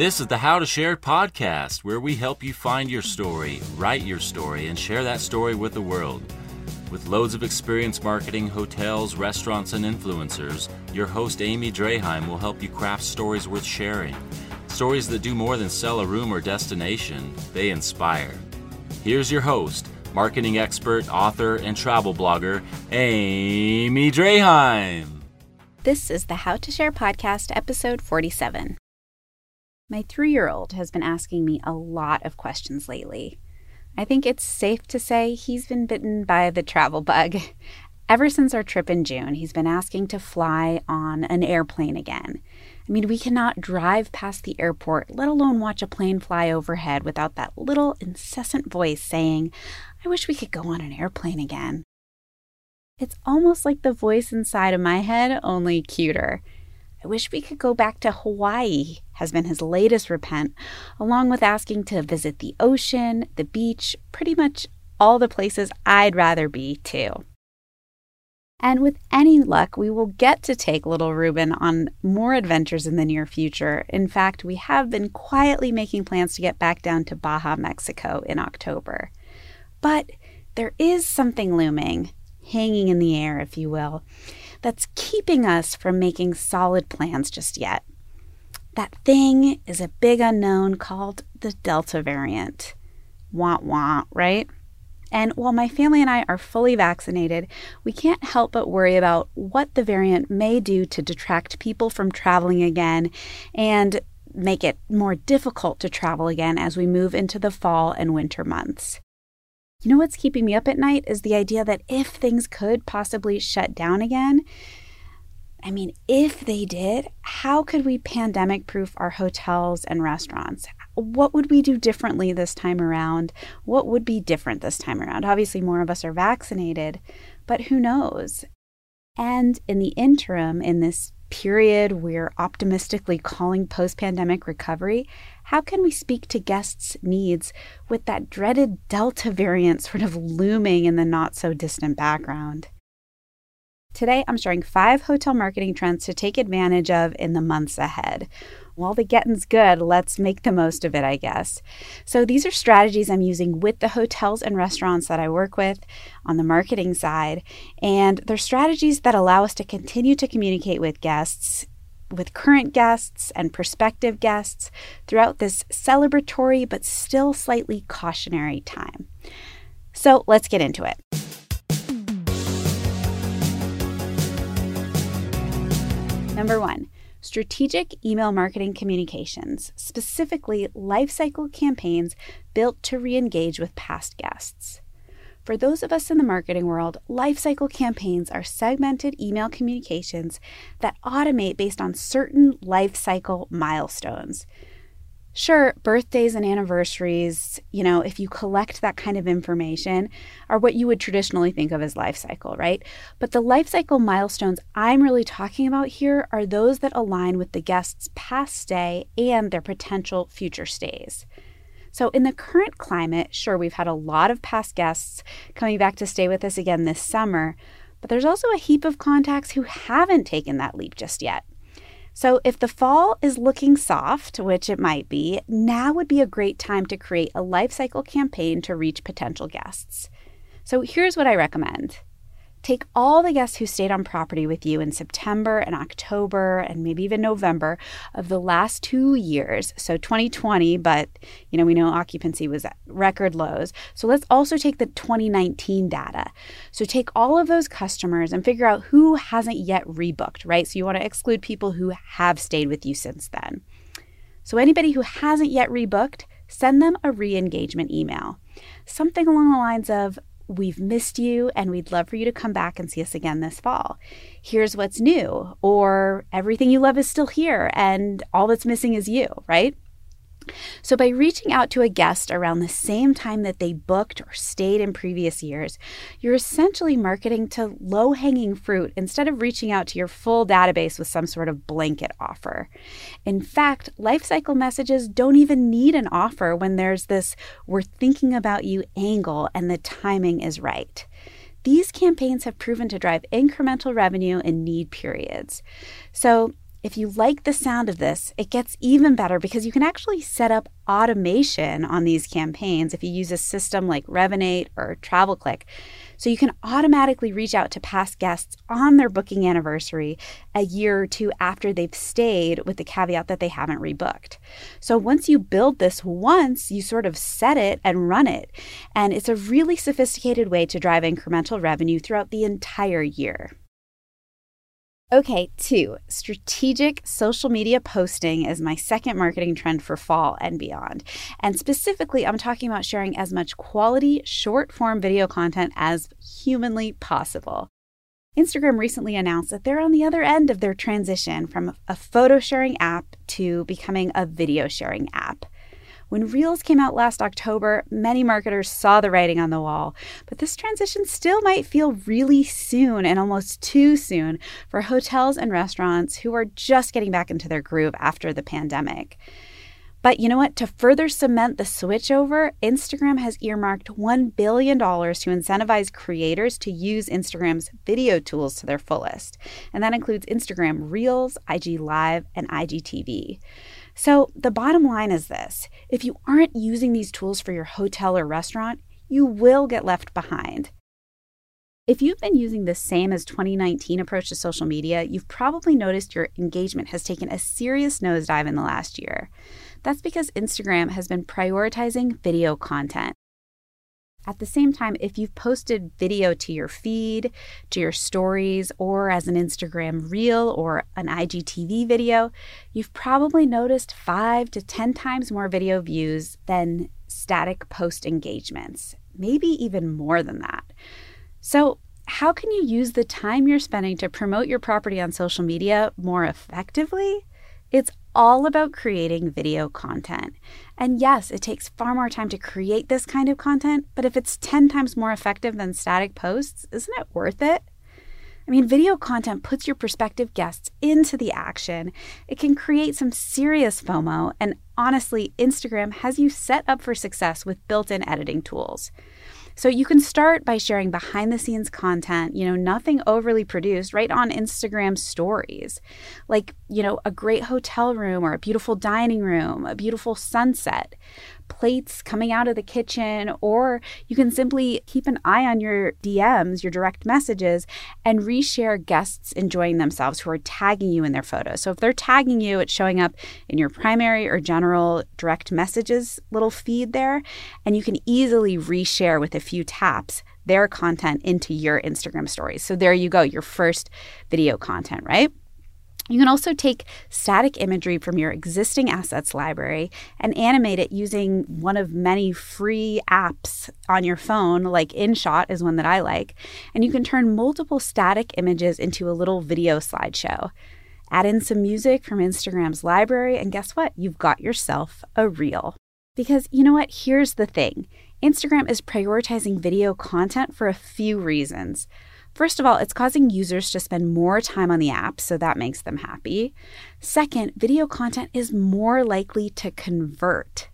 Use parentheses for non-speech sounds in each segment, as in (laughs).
This is the How to Share podcast, where we help you find your story, write your story, and share that story with the world. With loads of experience marketing hotels, restaurants, and influencers, your host Amy Draheim will help you craft stories worth sharing. Stories that do more than sell a room or destination, they inspire. Here's your host, marketing expert, author, and travel blogger, Amy Draheim. This is the How to Share podcast, episode 47. My three year old has been asking me a lot of questions lately. I think it's safe to say he's been bitten by the travel bug. (laughs) Ever since our trip in June, he's been asking to fly on an airplane again. I mean, we cannot drive past the airport, let alone watch a plane fly overhead without that little incessant voice saying, I wish we could go on an airplane again. It's almost like the voice inside of my head, only cuter. I wish we could go back to Hawaii, has been his latest repent, along with asking to visit the ocean, the beach, pretty much all the places I'd rather be, too. And with any luck, we will get to take little Ruben on more adventures in the near future. In fact, we have been quietly making plans to get back down to Baja, Mexico in October. But there is something looming, hanging in the air, if you will, that's keeping us from making solid plans just yet. That thing is a big unknown called the Delta variant. Want, want, right? And while my family and I are fully vaccinated, we can't help but worry about what the variant may do to detract people from traveling again and make it more difficult to travel again as we move into the fall and winter months. You know what's keeping me up at night is the idea that if things could possibly shut down again, I mean, if they did, how could we pandemic proof our hotels and restaurants? What would we do differently this time around? What would be different this time around? Obviously, more of us are vaccinated, but who knows? And in the interim, in this period we're optimistically calling post pandemic recovery, how can we speak to guests' needs with that dreaded Delta variant sort of looming in the not so distant background? Today, I'm sharing five hotel marketing trends to take advantage of in the months ahead. While the getting's good, let's make the most of it, I guess. So, these are strategies I'm using with the hotels and restaurants that I work with on the marketing side. And they're strategies that allow us to continue to communicate with guests, with current guests and prospective guests throughout this celebratory but still slightly cautionary time. So, let's get into it. Number one, strategic email marketing communications, specifically lifecycle campaigns built to re engage with past guests. For those of us in the marketing world, lifecycle campaigns are segmented email communications that automate based on certain lifecycle milestones. Sure, birthdays and anniversaries, you know, if you collect that kind of information, are what you would traditionally think of as life cycle, right? But the life cycle milestones I'm really talking about here are those that align with the guest's past stay and their potential future stays. So, in the current climate, sure, we've had a lot of past guests coming back to stay with us again this summer, but there's also a heap of contacts who haven't taken that leap just yet. So, if the fall is looking soft, which it might be, now would be a great time to create a life cycle campaign to reach potential guests. So, here's what I recommend Take all the guests who stayed on property with you in September and October and maybe even November of the last two years. So 2020, but you know, we know occupancy was at record lows. So let's also take the 2019 data. So take all of those customers and figure out who hasn't yet rebooked, right? So you want to exclude people who have stayed with you since then. So anybody who hasn't yet rebooked, send them a re engagement email. Something along the lines of, We've missed you and we'd love for you to come back and see us again this fall. Here's what's new, or everything you love is still here and all that's missing is you, right? So, by reaching out to a guest around the same time that they booked or stayed in previous years, you're essentially marketing to low hanging fruit instead of reaching out to your full database with some sort of blanket offer. In fact, lifecycle messages don't even need an offer when there's this we're thinking about you angle and the timing is right. These campaigns have proven to drive incremental revenue in need periods. So, if you like the sound of this, it gets even better because you can actually set up automation on these campaigns if you use a system like Revinate or TravelClick. So you can automatically reach out to past guests on their booking anniversary a year or two after they've stayed with the caveat that they haven't rebooked. So once you build this once, you sort of set it and run it. And it's a really sophisticated way to drive incremental revenue throughout the entire year. Okay, two, strategic social media posting is my second marketing trend for fall and beyond. And specifically, I'm talking about sharing as much quality short form video content as humanly possible. Instagram recently announced that they're on the other end of their transition from a photo sharing app to becoming a video sharing app. When Reels came out last October, many marketers saw the writing on the wall, but this transition still might feel really soon and almost too soon for hotels and restaurants who are just getting back into their groove after the pandemic. But you know what? To further cement the switchover, Instagram has earmarked $1 billion to incentivize creators to use Instagram's video tools to their fullest. And that includes Instagram Reels, IG Live, and IGTV. So, the bottom line is this if you aren't using these tools for your hotel or restaurant, you will get left behind. If you've been using the same as 2019 approach to social media, you've probably noticed your engagement has taken a serious nosedive in the last year. That's because Instagram has been prioritizing video content. At the same time, if you've posted video to your feed, to your stories, or as an Instagram reel or an IGTV video, you've probably noticed five to 10 times more video views than static post engagements, maybe even more than that. So, how can you use the time you're spending to promote your property on social media more effectively? It's all about creating video content. And yes, it takes far more time to create this kind of content, but if it's 10 times more effective than static posts, isn't it worth it? I mean, video content puts your prospective guests into the action. It can create some serious FOMO, and honestly, Instagram has you set up for success with built in editing tools. So you can start by sharing behind the scenes content, you know, nothing overly produced right on Instagram stories. Like, you know, a great hotel room or a beautiful dining room, a beautiful sunset plates coming out of the kitchen, or you can simply keep an eye on your DMs, your direct messages, and reshare guests enjoying themselves who are tagging you in their photos. So if they're tagging you, it's showing up in your primary or general direct messages little feed there, and you can easily reshare with a few taps their content into your Instagram stories. So there you go, your first video content, right? You can also take static imagery from your existing assets library and animate it using one of many free apps on your phone, like InShot is one that I like. And you can turn multiple static images into a little video slideshow. Add in some music from Instagram's library, and guess what? You've got yourself a reel. Because you know what? Here's the thing Instagram is prioritizing video content for a few reasons. First of all, it's causing users to spend more time on the app, so that makes them happy. Second, video content is more likely to convert.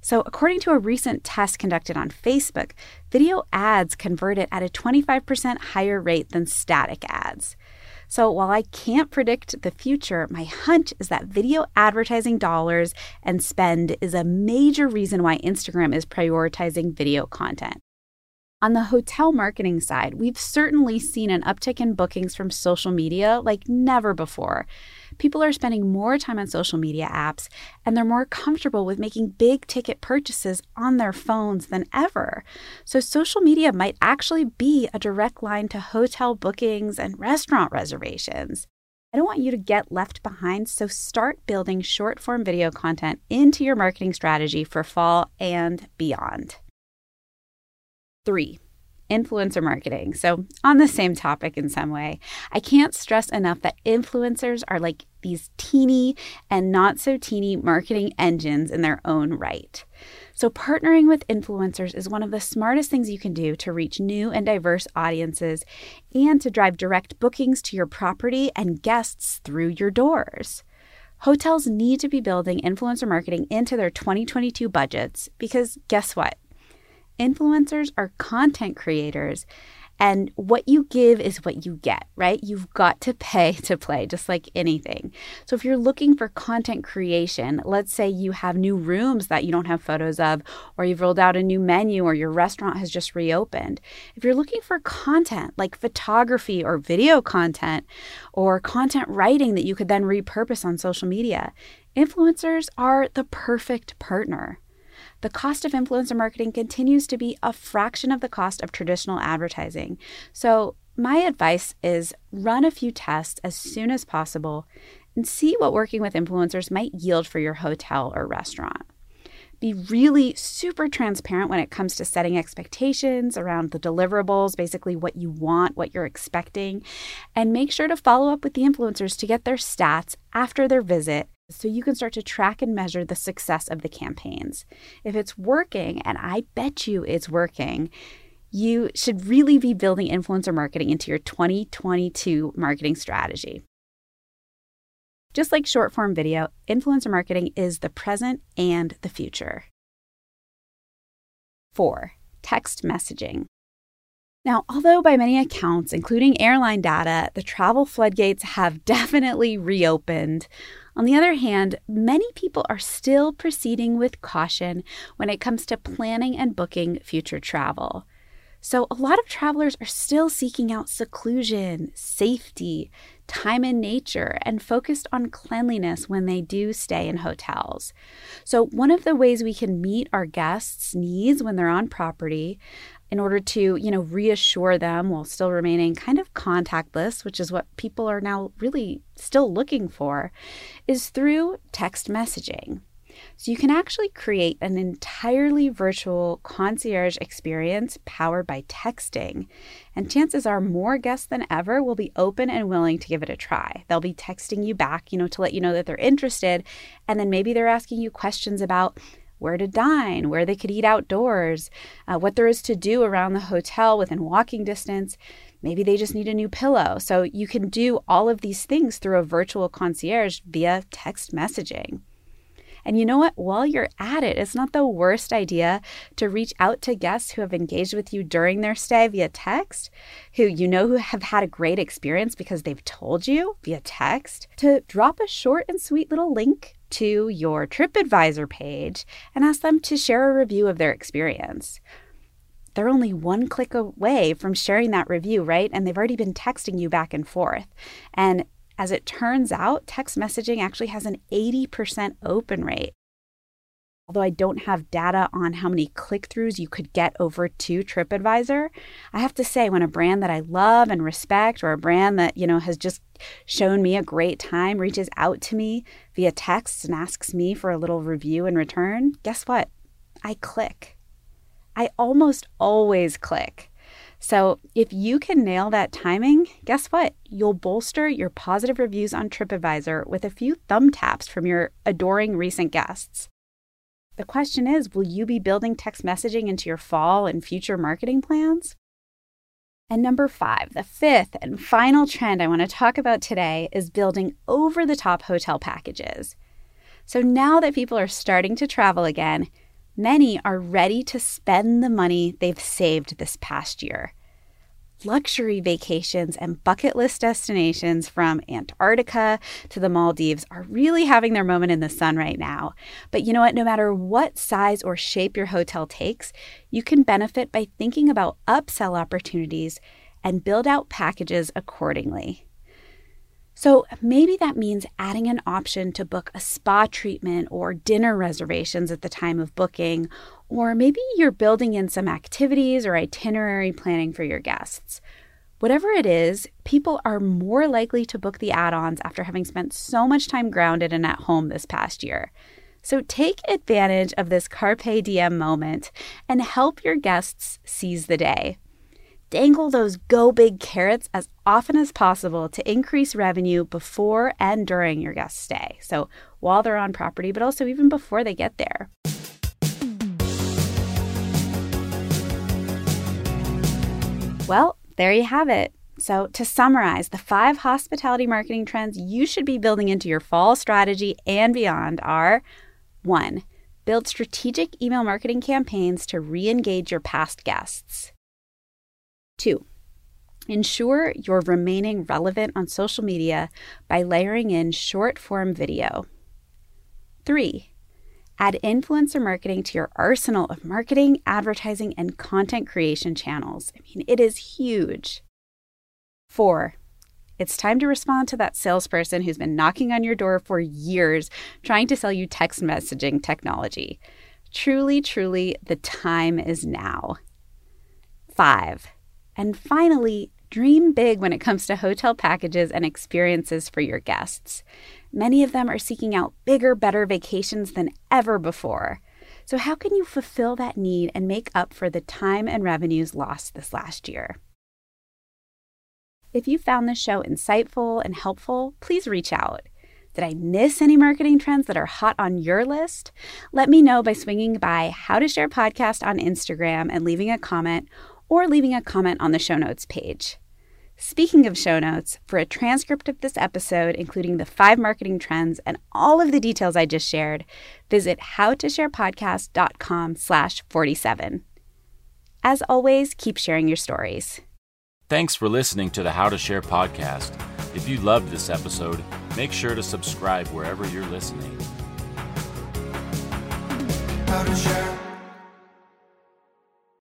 So, according to a recent test conducted on Facebook, video ads converted at a 25% higher rate than static ads. So, while I can't predict the future, my hunch is that video advertising dollars and spend is a major reason why Instagram is prioritizing video content. On the hotel marketing side, we've certainly seen an uptick in bookings from social media like never before. People are spending more time on social media apps and they're more comfortable with making big ticket purchases on their phones than ever. So, social media might actually be a direct line to hotel bookings and restaurant reservations. I don't want you to get left behind, so start building short form video content into your marketing strategy for fall and beyond. Three, influencer marketing. So, on the same topic in some way, I can't stress enough that influencers are like these teeny and not so teeny marketing engines in their own right. So, partnering with influencers is one of the smartest things you can do to reach new and diverse audiences and to drive direct bookings to your property and guests through your doors. Hotels need to be building influencer marketing into their 2022 budgets because guess what? Influencers are content creators and what you give is what you get, right? You've got to pay (laughs) to play, just like anything. So if you're looking for content creation, let's say you have new rooms that you don't have photos of, or you've rolled out a new menu, or your restaurant has just reopened. If you're looking for content like photography or video content, or content writing that you could then repurpose on social media, influencers are the perfect partner the cost of influencer marketing continues to be a fraction of the cost of traditional advertising. So, my advice is run a few tests as soon as possible and see what working with influencers might yield for your hotel or restaurant. Be really super transparent when it comes to setting expectations around the deliverables, basically what you want, what you're expecting, and make sure to follow up with the influencers to get their stats after their visit so you can start to track and measure the success of the campaigns. If it's working, and I bet you it's working, you should really be building influencer marketing into your 2022 marketing strategy. Just like short form video, influencer marketing is the present and the future. Four, text messaging. Now, although by many accounts, including airline data, the travel floodgates have (laughs) definitely reopened, on the other hand, many people are still proceeding with caution when it comes to planning and booking future travel. So, a lot of travelers are still seeking out seclusion, safety, time in nature, and focused on cleanliness when they do stay in hotels. So, one of the ways we can meet our guests' needs when they're on property in order to, you know, reassure them while still remaining kind of contactless, which is what people are now really still looking for, is through text messaging. So you can actually create an entirely virtual concierge experience powered by texting. And chances are more guests than ever will be open and willing to give it a try. They'll be texting you back, you know, to let you know that they're interested. And then maybe they're asking you questions about where to dine, where they could eat outdoors, uh, what there is to do around the hotel within walking distance. Maybe they just need a new pillow. So you can do all of these things through a virtual concierge via text messaging. And you know what? While you're at it, it's not the worst idea to reach out to guests who have engaged with you during their stay via text, who you know who have had a great experience because they've told you via text, to drop a short and sweet little link to your TripAdvisor page and ask them to share a review of their experience. They're only one click away from sharing that review, right? And they've already been texting you back and forth. And as it turns out, text messaging actually has an 80% open rate. Although I don't have data on how many click throughs you could get over to TripAdvisor, I have to say, when a brand that I love and respect, or a brand that, you know, has just shown me a great time reaches out to me via text and asks me for a little review in return, guess what? I click. I almost always click. So, if you can nail that timing, guess what? You'll bolster your positive reviews on TripAdvisor with a few thumb taps from your adoring recent guests. The question is will you be building text messaging into your fall and future marketing plans? And number five, the fifth and final trend I want to talk about today is building over the top hotel packages. So now that people are starting to travel again, many are ready to spend the money they've saved this past year luxury vacations and bucket list destinations from Antarctica to the Maldives are really having their moment in the sun right now. But you know what? No matter what size or shape your hotel takes, you can benefit by thinking about upsell opportunities and build out packages accordingly. So maybe that means adding an option to book a spa treatment or dinner reservations at the time of booking, or maybe you're building in some activities or itinerary planning for your guests. Whatever it is, people are more likely to book the add ons after having spent so much time grounded and at home this past year. So take advantage of this Carpe Diem moment and help your guests seize the day. Dangle those go big carrots as often as possible to increase revenue before and during your guest stay. So while they're on property, but also even before they get there. Well, there you have it. So, to summarize, the five hospitality marketing trends you should be building into your fall strategy and beyond are one, build strategic email marketing campaigns to re engage your past guests. Two, ensure you're remaining relevant on social media by layering in short form video. Three, add influencer marketing to your arsenal of marketing, advertising, and content creation channels. I mean, it is huge. Four, it's time to respond to that salesperson who's been knocking on your door for years trying to sell you text messaging technology. Truly, truly, the time is now. Five, and finally, dream big when it comes to hotel packages and experiences for your guests. Many of them are seeking out bigger, better vacations than ever before. So, how can you fulfill that need and make up for the time and revenues lost this last year? If you found this show insightful and helpful, please reach out. Did I miss any marketing trends that are hot on your list? Let me know by swinging by How to Share Podcast on Instagram and leaving a comment or leaving a comment on the show notes page. Speaking of show notes, for a transcript of this episode, including the five marketing trends and all of the details I just shared, visit howtosharepodcast.com slash 47. As always, keep sharing your stories. Thanks for listening to the How to Share podcast. If you loved this episode, make sure to subscribe wherever you're listening. How to share